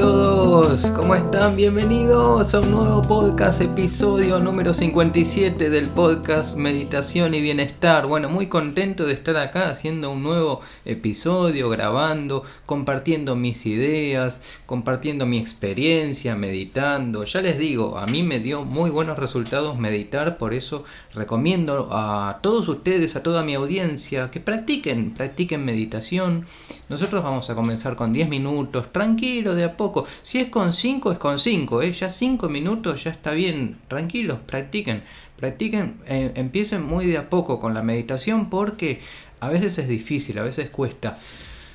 a ¿cómo están? Bienvenidos a un nuevo podcast, episodio número 57 del podcast Meditación y Bienestar. Bueno, muy contento de estar acá haciendo un nuevo episodio, grabando, compartiendo mis ideas, compartiendo mi experiencia, meditando. Ya les digo, a mí me dio muy buenos resultados meditar, por eso recomiendo a todos ustedes, a toda mi audiencia, que practiquen, practiquen meditación. Nosotros vamos a comenzar con 10 minutos, tranquilo, de a poco. Si es con 5, es con 5, ¿eh? ya 5 minutos ya está bien, tranquilos, practiquen. Practiquen, eh, empiecen muy de a poco con la meditación porque a veces es difícil, a veces cuesta.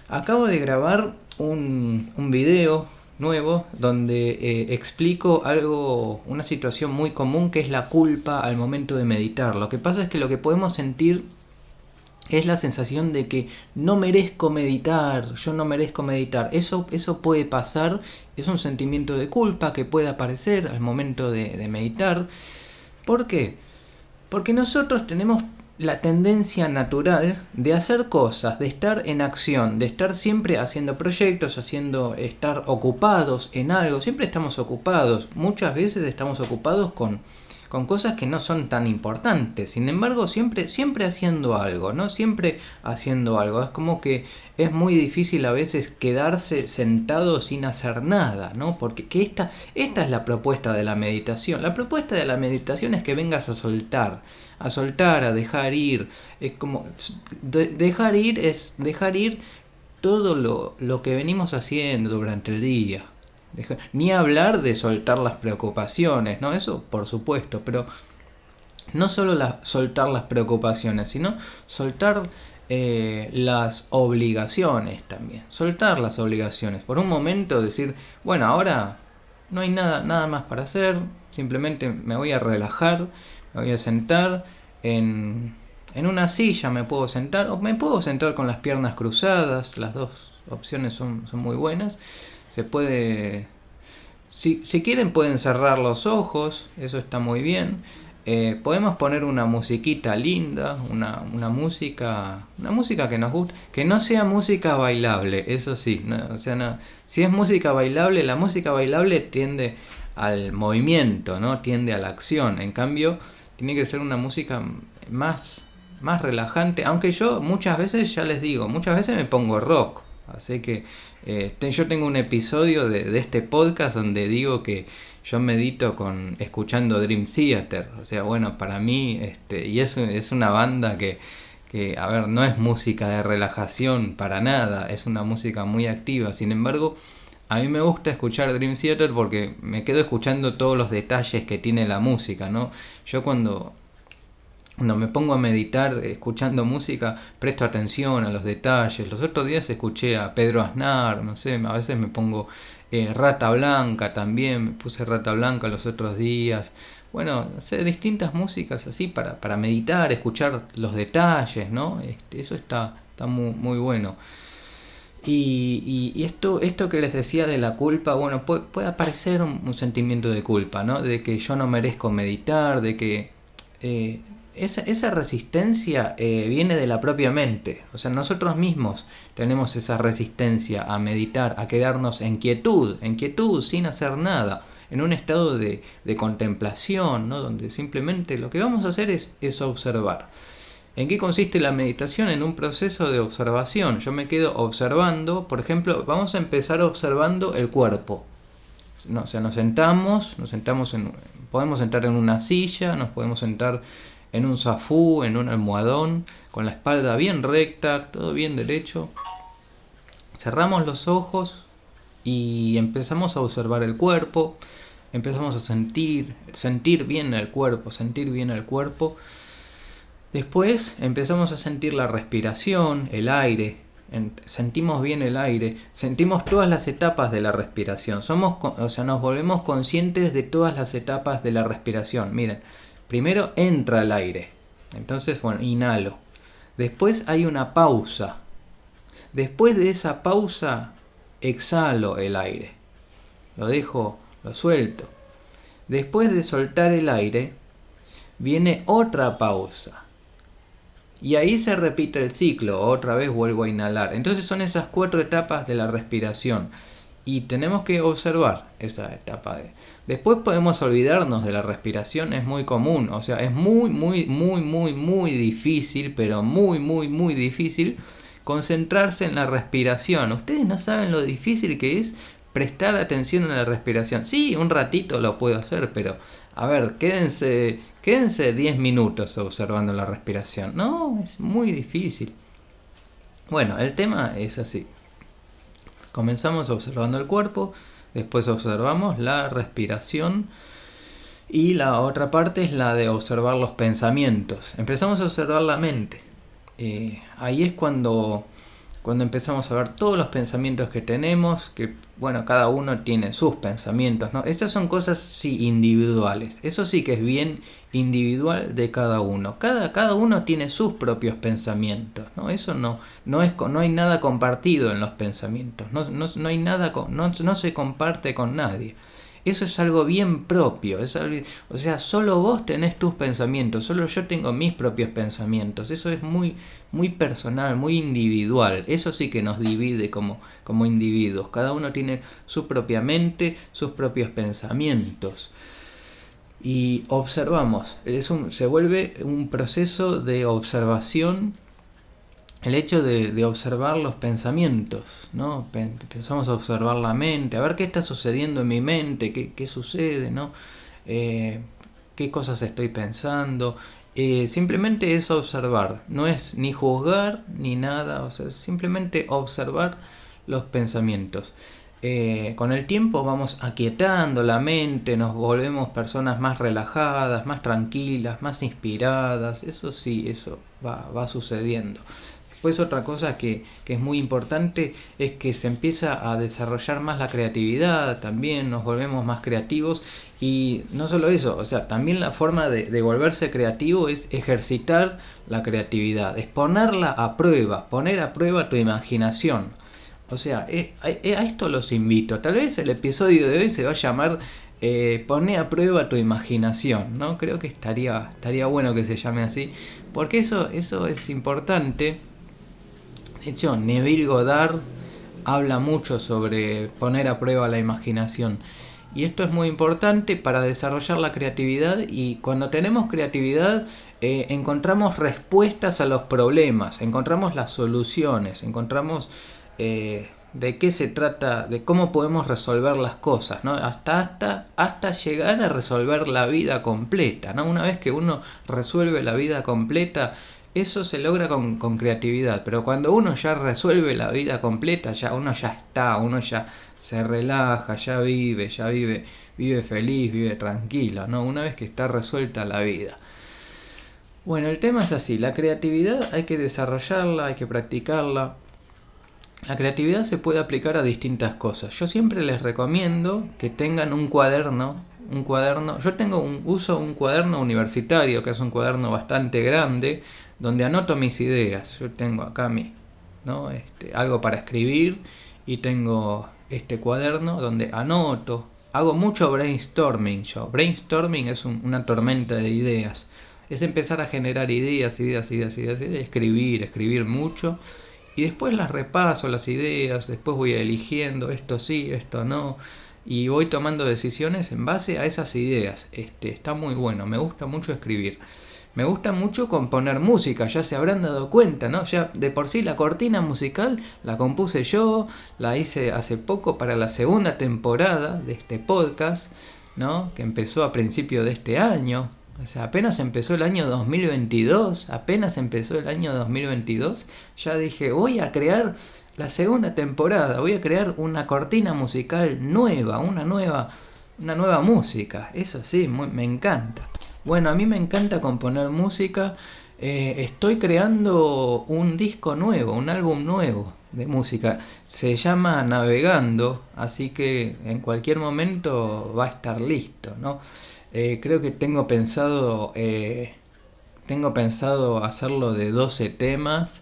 Acabo de grabar un, un video nuevo donde eh, explico algo, una situación muy común que es la culpa al momento de meditar. Lo que pasa es que lo que podemos sentir es la sensación de que no merezco meditar, yo no merezco meditar. Eso, eso puede pasar, es un sentimiento de culpa que puede aparecer al momento de, de meditar. ¿Por qué? Porque nosotros tenemos la tendencia natural de hacer cosas, de estar en acción, de estar siempre haciendo proyectos, haciendo estar ocupados en algo, siempre estamos ocupados, muchas veces estamos ocupados con con cosas que no son tan importantes. Sin embargo, siempre, siempre haciendo algo, ¿no? Siempre haciendo algo. Es como que es muy difícil a veces quedarse sentado sin hacer nada, ¿no? Porque que esta, esta es la propuesta de la meditación. La propuesta de la meditación es que vengas a soltar, a soltar, a dejar ir. Es como dejar ir es dejar ir todo lo, lo que venimos haciendo durante el día. Ni hablar de soltar las preocupaciones, ¿no? Eso por supuesto, pero no solo soltar las preocupaciones, sino soltar eh, las obligaciones también. Soltar las obligaciones. Por un momento decir, bueno, ahora no hay nada, nada más para hacer, simplemente me voy a relajar, me voy a sentar en, en una silla, me puedo sentar, o me puedo sentar con las piernas cruzadas, las dos opciones son, son muy buenas puede... Si, si quieren pueden cerrar los ojos, eso está muy bien. Eh, podemos poner una musiquita linda, una, una, música, una música que nos guste, que no sea música bailable, eso sí, o sea, no, si es música bailable, la música bailable tiende al movimiento, ¿no? Tiende a la acción, en cambio, tiene que ser una música más, más relajante, aunque yo muchas veces, ya les digo, muchas veces me pongo rock, así que eh, yo tengo un episodio de, este podcast donde digo que yo medito con escuchando Dream Theater. O sea, bueno, para mí, este, y es, es una banda que, que, a ver, no es música de relajación para nada, es una música muy activa. Sin embargo, a mí me gusta escuchar Dream Theater porque me quedo escuchando todos los detalles que tiene la música, ¿no? Yo cuando cuando me pongo a meditar escuchando música, presto atención a los detalles. Los otros días escuché a Pedro Aznar, no sé, a veces me pongo eh, Rata Blanca también, me puse Rata Blanca los otros días. Bueno, sé, distintas músicas así para, para meditar, escuchar los detalles, ¿no? Este, eso está, está muy, muy bueno. Y, y, esto, esto que les decía de la culpa, bueno, puede, puede aparecer un, sentimiento de culpa, ¿no? De que yo no merezco meditar, de que eh, esa, resistencia eh, viene de la propia mente. O sea, nosotros mismos tenemos esa resistencia a meditar, a quedarnos en quietud, en quietud, sin hacer nada, en un estado de, contemplación, ¿no? donde simplemente lo que vamos a hacer es, es observar. ¿En qué consiste la meditación? En un proceso de observación. Yo me quedo observando, por ejemplo, vamos a empezar observando el cuerpo. No, o sea, nos sentamos, nos sentamos en, podemos sentar en una silla, nos podemos sentar en un zafú, en un almohadón, con la espalda bien recta, todo bien derecho. Cerramos los ojos y empezamos a observar el cuerpo, empezamos a sentir, sentir bien el cuerpo, sentir bien el cuerpo. Después empezamos a sentir la respiración, el aire, sentimos bien el aire, sentimos todas las etapas de la respiración. Somos, o sea, nos volvemos conscientes de todas las etapas de la respiración. Miren, Primero entra el aire. Entonces, bueno, inhalo. Después hay una pausa. Después de esa pausa, exhalo el aire. Lo dejo, lo suelto. Después de soltar el aire, viene otra pausa. Y ahí se repite el ciclo, otra vez vuelvo a inhalar. Entonces son esas cuatro etapas de la respiración. Y tenemos que observar esa etapa de... Después podemos olvidarnos de la respiración, es muy común, o sea, es muy, muy, muy, muy, muy difícil, pero muy, muy, muy difícil concentrarse en la respiración. Ustedes no saben lo difícil que es prestar atención en la respiración. Sí, un ratito lo puedo hacer, pero a ver, quédense, quédense 10 minutos observando la respiración. No, es muy difícil. Bueno, el tema es así. Comenzamos observando el cuerpo, después observamos la respiración y la otra parte es la de observar los pensamientos. Empezamos a observar la mente. Eh, ahí es cuando, cuando empezamos a ver todos los pensamientos que tenemos, que bueno, cada uno tiene sus pensamientos, ¿no? Esas son cosas sí individuales, eso sí que es bien individual de cada uno. Cada, cada uno tiene sus propios pensamientos, ¿no? Eso no, no, es, no hay nada compartido en los pensamientos, no, no, hay nada, no, no se comparte con nadie. Eso es algo bien propio. O sea, solo vos tenés tus pensamientos, solo yo tengo mis propios pensamientos. Eso es muy, muy personal, muy individual. Eso sí que nos divide como, como individuos. Cada uno tiene su propia mente, sus propios pensamientos. Y observamos, es se vuelve un proceso de observación el hecho de, observar los pensamientos, ¿no? Empezamos a observar la mente, a ver qué está sucediendo en mi mente, qué, sucede, ¿no? Eh, qué cosas estoy pensando. Eh, simplemente es observar, no es ni juzgar ni nada, o sea, simplemente observar los pensamientos. Eh, con el tiempo vamos aquietando la mente, nos volvemos personas más relajadas, más tranquilas, más inspiradas, eso sí, eso va, va sucediendo. Pues otra cosa que, es muy importante es que se empieza a desarrollar más la creatividad, también nos volvemos más creativos y no solo eso, o sea, también la forma de, volverse creativo es ejercitar la creatividad, es ponerla a prueba, poner a prueba tu imaginación. O sea, eh, eh, a, esto los invito. Tal vez el episodio de hoy se va a llamar eh, Pone a prueba tu imaginación, ¿no? Creo que estaría, estaría bueno que se llame así, porque eso, eso es importante de hecho, Neville Goddard habla mucho sobre poner a prueba la imaginación. Y esto es muy importante para desarrollar la creatividad y cuando tenemos creatividad eh, encontramos respuestas a los problemas, encontramos las soluciones, encontramos eh, de qué se trata, de cómo podemos resolver las cosas, ¿no? hasta, hasta, hasta llegar a resolver la vida completa. ¿no? Una vez que uno resuelve la vida completa, eso se logra con, creatividad, pero cuando uno ya resuelve la vida completa, ya uno ya está, uno ya se relaja, ya vive, ya vive, vive feliz, vive tranquilo, ¿no? Una vez que está resuelta la vida. Bueno, el tema es así, la creatividad hay que desarrollarla, hay que practicarla. La creatividad se puede aplicar a distintas cosas. Yo siempre les recomiendo que tengan un cuaderno, un cuaderno. Yo tengo un uso un cuaderno universitario, que es un cuaderno bastante grande, donde anoto mis ideas. Yo tengo acá mi, ¿no? Este, algo para escribir y tengo este cuaderno donde anoto. Hago mucho brainstorming yo. Brainstorming es una tormenta de ideas. Es empezar a generar ideas, ideas, ideas, ideas, ideas, escribir, escribir mucho. Y después las repaso las ideas, después voy eligiendo esto sí, esto no. Y voy tomando decisiones en base a esas ideas. Este, está muy bueno, me gusta mucho escribir. Me gusta mucho componer música, ya se habrán dado cuenta, ¿no? Ya de por sí la cortina musical la compuse yo, la hice hace poco para la segunda temporada de este podcast, ¿no? Que empezó a principio de este año. O sea, apenas empezó el año 2022, apenas empezó el año 2022, ya dije, voy a crear la segunda temporada, voy a crear una cortina musical nueva, una nueva, una nueva música. Eso sí, me encanta. Bueno, a mí me encanta componer música. Eh, estoy creando un disco nuevo, un álbum nuevo de música. Se llama Navegando, así que en cualquier momento va a estar listo, ¿no? Eh, creo que tengo pensado, eh, tengo pensado hacerlo de 12 temas.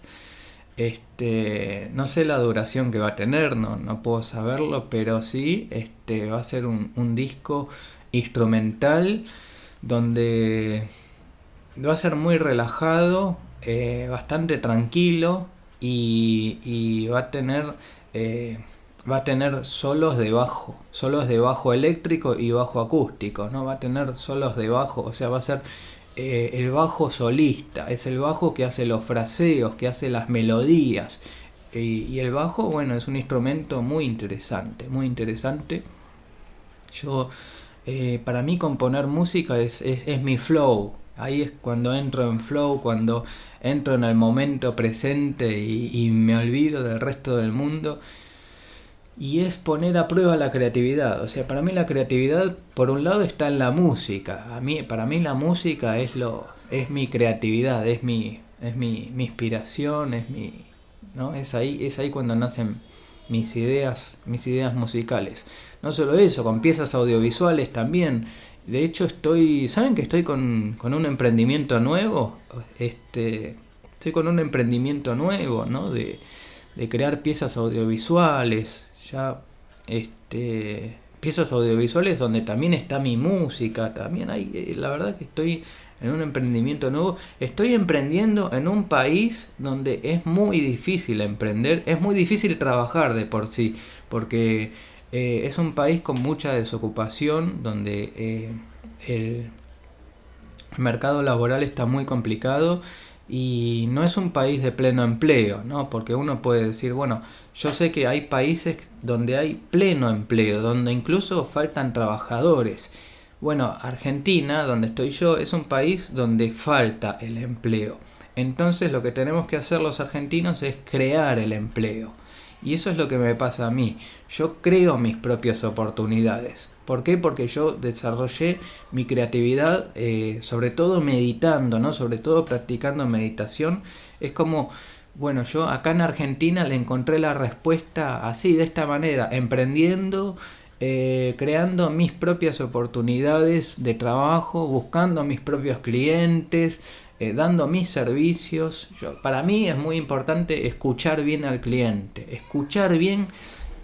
Este, no sé la duración que va a tener, no, no puedo saberlo, pero sí, este, va a ser un, un disco instrumental donde va a ser muy relajado, eh, bastante tranquilo y, va a tener... Eh, va a tener solos de bajo, solos de bajo eléctrico y bajo acústico, ¿no? Va a tener solos de bajo, o sea, va a ser eh, el bajo solista, es el bajo que hace los fraseos, que hace las melodías. y el bajo, bueno, es un instrumento muy interesante, muy interesante. Yo, eh, para mí componer música es, es, mi flow, Ahí es cuando entro en flow, cuando entro en el momento presente y, me olvido del resto del mundo y es poner a prueba la creatividad. O sea, para mí la creatividad, por un lado, está en la música. A mí, para mí la música es lo, es mi creatividad, es mi, es mi, mi inspiración, es mi, ¿no? Es ahí, es ahí cuando nacen mis ideas, mis ideas musicales. No solo eso, con piezas audiovisuales también. De hecho, estoy, ¿saben que estoy con, con un emprendimiento nuevo? Este, estoy con un emprendimiento nuevo, ¿no? De, de crear piezas audiovisuales, ya este, piezas audiovisuales donde también está mi música, también hay, eh, la verdad que estoy en un emprendimiento nuevo, estoy emprendiendo en un país donde es muy difícil emprender, es muy difícil trabajar de por sí, porque eh, es un país con mucha desocupación, donde eh, el mercado laboral está muy complicado y no es un país de pleno empleo, ¿no? Porque uno puede decir, bueno, yo sé que hay países donde hay pleno empleo, donde incluso faltan trabajadores. Bueno, Argentina, donde estoy yo, es un país donde falta el empleo. Entonces lo que tenemos que hacer los argentinos es crear el empleo. Y eso es lo que me pasa a mí. Yo creo mis propias oportunidades. ¿Por qué? Porque yo desarrollé mi creatividad, eh, sobre todo meditando, ¿no? Sobre todo practicando meditación. Es como, bueno, yo acá en Argentina le encontré la respuesta así, de esta manera, emprendiendo, eh, creando mis propias oportunidades de trabajo, buscando mis propios clientes, eh, dando mis servicios. Para mí es muy importante escuchar bien al cliente, escuchar bien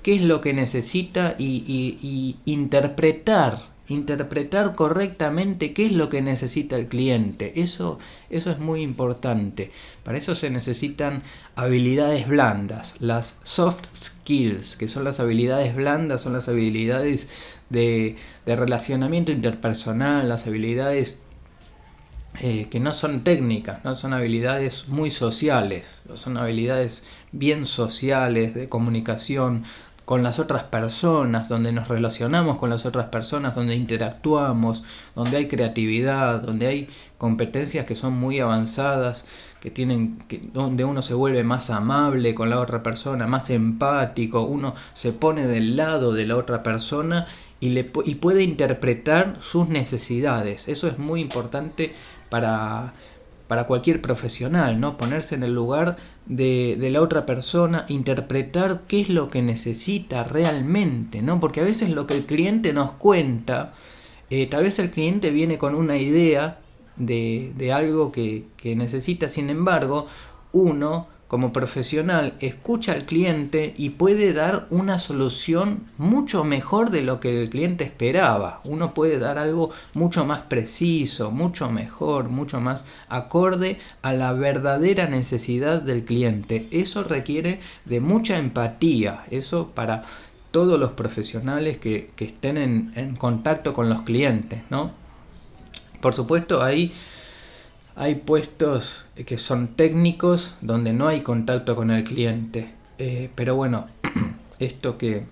qué es lo que necesita y, interpretar interpretar correctamente qué es lo que necesita el cliente. Eso, eso es muy importante. Para eso se necesitan habilidades blandas, las soft skills, que son las habilidades blandas, son las habilidades de, de relacionamiento interpersonal, las habilidades eh, que no son técnicas, no son habilidades muy sociales, son habilidades bien sociales, de comunicación, con las otras personas, donde nos relacionamos con las otras personas, donde interactuamos, donde hay creatividad, donde hay competencias que son muy avanzadas, que tienen donde uno se vuelve más amable con la otra persona, más empático, uno se pone del lado de la otra persona y, le, y puede interpretar sus necesidades. Eso es muy importante para para cualquier profesional, ¿no? Ponerse en el lugar de, la otra persona, interpretar qué es lo que necesita realmente, ¿no? Porque a veces lo que el cliente nos cuenta, eh, tal vez el cliente viene con una idea de, algo que necesita, sin embargo, uno como profesional escucha al cliente y puede dar una solución mucho mejor de lo que el cliente esperaba. Uno puede dar algo mucho más preciso, mucho mejor, mucho más acorde a la verdadera necesidad del cliente. Eso requiere de mucha empatía. Eso para todos los profesionales que, estén en, en contacto con los clientes, ¿no? Por supuesto, ahí hay puestos que son técnicos donde no hay contacto con el cliente. Eh, pero bueno, esto que,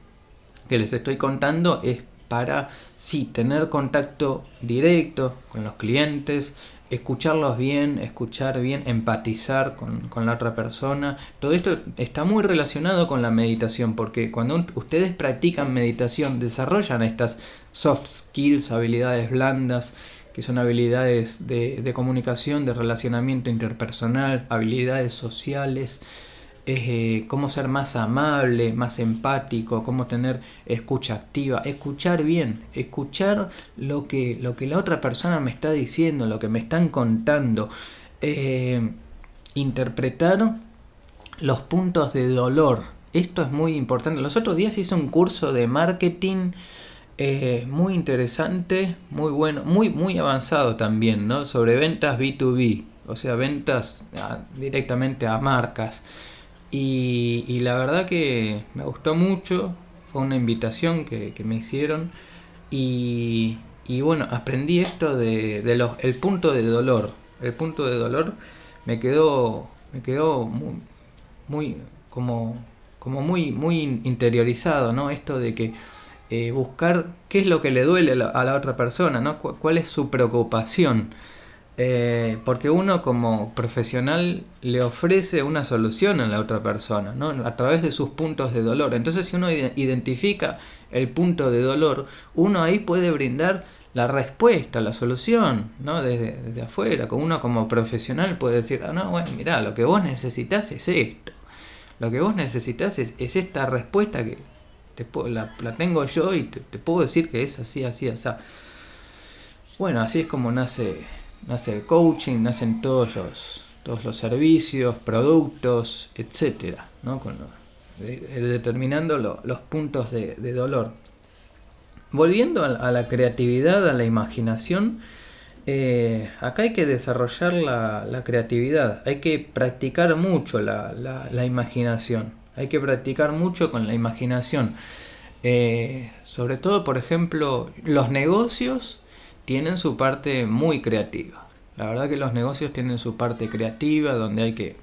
les estoy contando es para sí tener contacto directo con los clientes, escucharlos bien, escuchar bien, empatizar con, con, la otra persona. Todo esto está muy relacionado con la meditación, porque cuando ustedes practican meditación, desarrollan estas soft skills, habilidades blandas, que son habilidades de, comunicación, de relacionamiento interpersonal, habilidades sociales, eh, cómo ser más amable, más empático, cómo tener escucha activa, escuchar bien, escuchar lo que, lo que la otra persona me está diciendo, lo que me están contando, eh, interpretar los puntos de dolor. Esto es muy importante. Los otros días hice un curso de marketing eh, muy interesante, muy bueno, muy, muy avanzado también, ¿no? Sobre ventas B2B, o sea, ventas directamente a marcas. Y, la verdad que me gustó mucho, fue una invitación que, me hicieron y, bueno, aprendí esto de, los, el punto de dolor. El punto de dolor me quedó, me quedó muy, como, como muy, muy interiorizado, ¿no? Esto de que eh, buscar qué es lo que le duele a la, otra persona, ¿no? cuál es su preocupación. Eh, porque uno como profesional le ofrece una solución a la otra persona, ¿no? a través de sus puntos de dolor. Entonces si uno identifica el punto de dolor, uno ahí puede brindar la respuesta, la solución, ¿no? Desde, afuera, como uno como profesional puede decir, ah, no, bueno, mira, lo que vos necesitas es esto. Lo que vos necesitas es, esta respuesta que la, tengo yo y te, puedo decir que es así, así, así. Bueno, así es como nace, nace el coaching, nacen todos los, todos los servicios, productos, etcétera, ¿no? Con determinando los puntos de, dolor. Volviendo a, la creatividad, a la imaginación, eh, acá hay que desarrollar la, creatividad, hay que practicar mucho la, imaginación, hay que practicar mucho con la imaginación. Eh, sobre todo, por ejemplo, los negocios tienen su parte muy creativa. La verdad que los negocios tienen su parte creativa donde hay que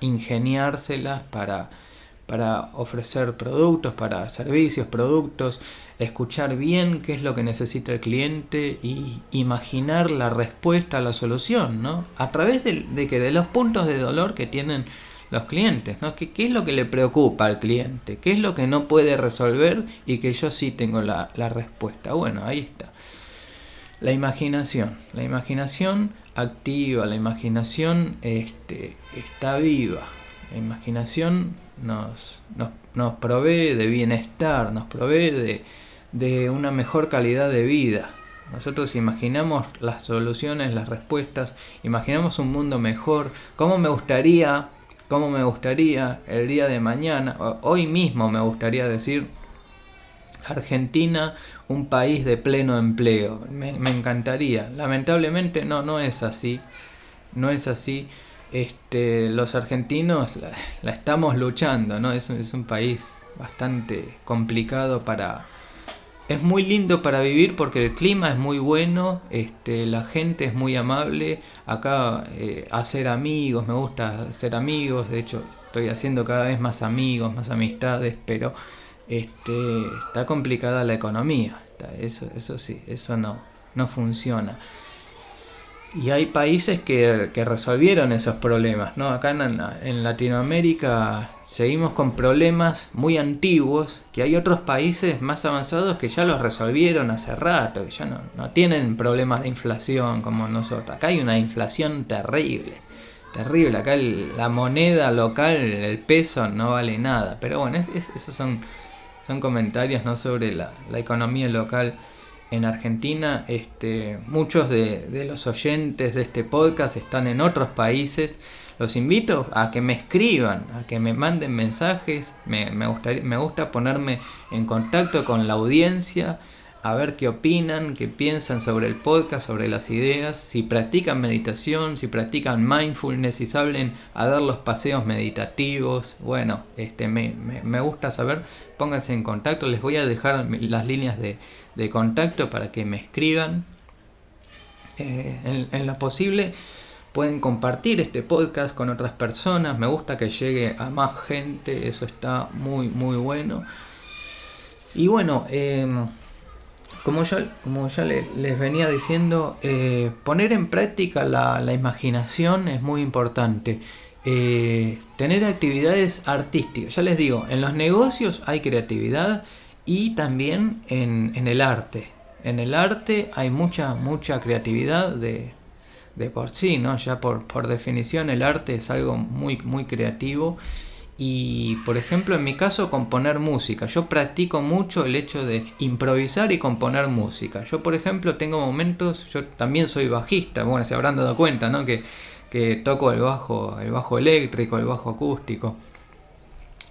ingeniárselas para para ofrecer productos, para servicios, productos, escuchar bien qué es lo que necesita el cliente y imaginar la respuesta a la solución, ¿no? A través de, que de los puntos de dolor que tienen los clientes, ¿no? ¿Qué, ¿Qué, es lo que le preocupa al cliente? ¿Qué es lo que no puede resolver y que yo sí tengo la, la respuesta? Bueno, ahí está. La imaginación. La imaginación activa, la imaginación este, está viva. La imaginación nos, nos, provee de bienestar, nos provee de, una mejor calidad de vida. Nosotros imaginamos las soluciones, las respuestas, imaginamos un mundo mejor. ¿Cómo me gustaría, cómo me gustaría el día de mañana, hoy mismo me gustaría decir, Argentina, un país de pleno empleo? Me, encantaría. Lamentablemente no, no es así. No es así este, los argentinos la, estamos luchando, ¿no? Es, es, un país bastante complicado para... Es muy lindo para vivir porque el clima es muy bueno, este, la gente es muy amable, acá eh, hacer amigos, me gusta hacer amigos, de hecho estoy haciendo cada vez más amigos, más amistades, pero este, está complicada la economía, eso, eso sí, eso no, no funciona. Y hay países que, resolvieron esos problemas, ¿no? Acá en, Latinoamérica seguimos con problemas muy antiguos, que hay otros países más avanzados que ya los resolvieron hace rato, que ya no, no tienen problemas de inflación como nosotros. Acá hay una inflación terrible, terrible. Acá la moneda local, el peso, no vale nada. Pero bueno, esos son, son comentarios ¿no? sobre la, la economía local en Argentina. Este, muchos de, los oyentes de este podcast están en otros países. Los invito a que me escriban, a que me manden mensajes. Me, me gusta ponerme en contacto con la audiencia, a ver qué opinan, qué piensan sobre el podcast, sobre las ideas, si practican meditación, si practican mindfulness, si saben a dar los paseos meditativos. Bueno, este, me, me gusta saber. Pónganse en contacto, les voy a dejar las líneas de, de contacto para que me escriban. Eh, en, lo posible pueden compartir este podcast con otras personas. Me gusta que llegue a más gente. Eso está muy, muy bueno. Y bueno, em, como ya, como ya les venía diciendo, eh, poner en práctica la, imaginación es muy importante. Eh, tener actividades artísticas. Ya les digo, en los negocios hay creatividad y también en, el arte. En el arte hay mucha, mucha creatividad de, por sí, ¿no? Ya por, por, definición el arte es algo muy, muy creativo. Y por ejemplo, en mi caso, componer música. Yo practico mucho el hecho de improvisar y componer música. Yo, por ejemplo, tengo momentos, yo también soy bajista, bueno, se habrán dado cuenta, ¿no? Que, que toco el bajo, el bajo eléctrico, el bajo acústico.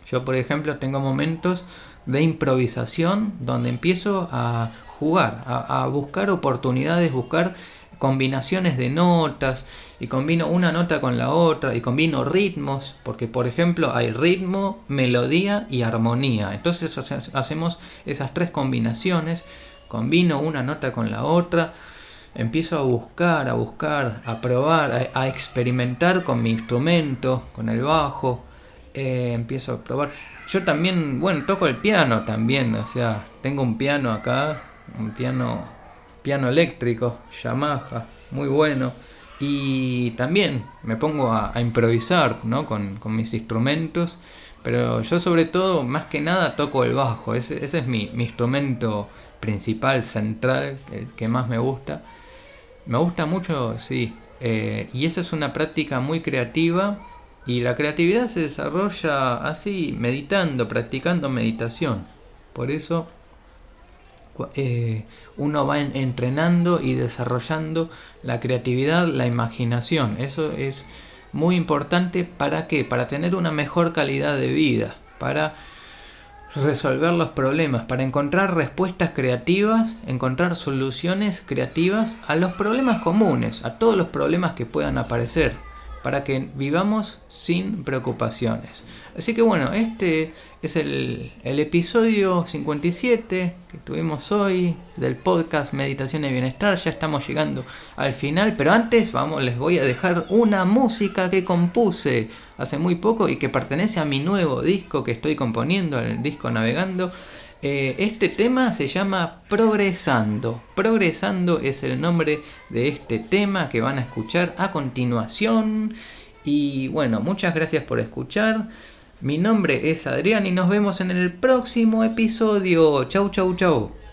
Yo, por ejemplo, tengo momentos de improvisación donde empiezo a jugar, a, buscar oportunidades, buscar combinaciones de notas y combino una nota con la otra y combino ritmos, porque por ejemplo hay ritmo, melodía y armonía. Entonces hacemos esas tres combinaciones, combino una nota con la otra, empiezo a buscar, a buscar, a probar, a, experimentar con mi instrumento, con el bajo, eh, empiezo a probar. Yo también, bueno, toco el piano también, o sea, tengo un piano acá, un piano, piano eléctrico, Yamaha, muy bueno. Y también me pongo a, improvisar ¿no? con, mis instrumentos, pero yo sobre todo, más que nada, toco el bajo, ese, es mi, instrumento principal, central, el que más me gusta. Me gusta mucho, sí, eh, y esa es una práctica muy creativa y la creatividad se desarrolla así, meditando, practicando meditación. Por eso eh, uno va entrenando y desarrollando la creatividad, la imaginación. Eso es muy importante para qué? Para tener una mejor calidad de vida, para resolver los problemas, para encontrar respuestas creativas, encontrar soluciones creativas a los problemas comunes, a todos los problemas que puedan aparecer para que vivamos sin preocupaciones. Así que bueno, este es el, episodio 57 que tuvimos hoy del podcast Meditación y Bienestar. Ya estamos llegando al final, pero antes vamos, les voy a dejar una música que compuse hace muy poco y que pertenece a mi nuevo disco que estoy componiendo, el disco Navegando. Eh, este tema se llama Progresando. Progresando es el nombre de este tema que van a escuchar a continuación. Y bueno, muchas gracias por escuchar. Mi nombre es Adrián y nos vemos en el próximo episodio. Chau, chau, chau.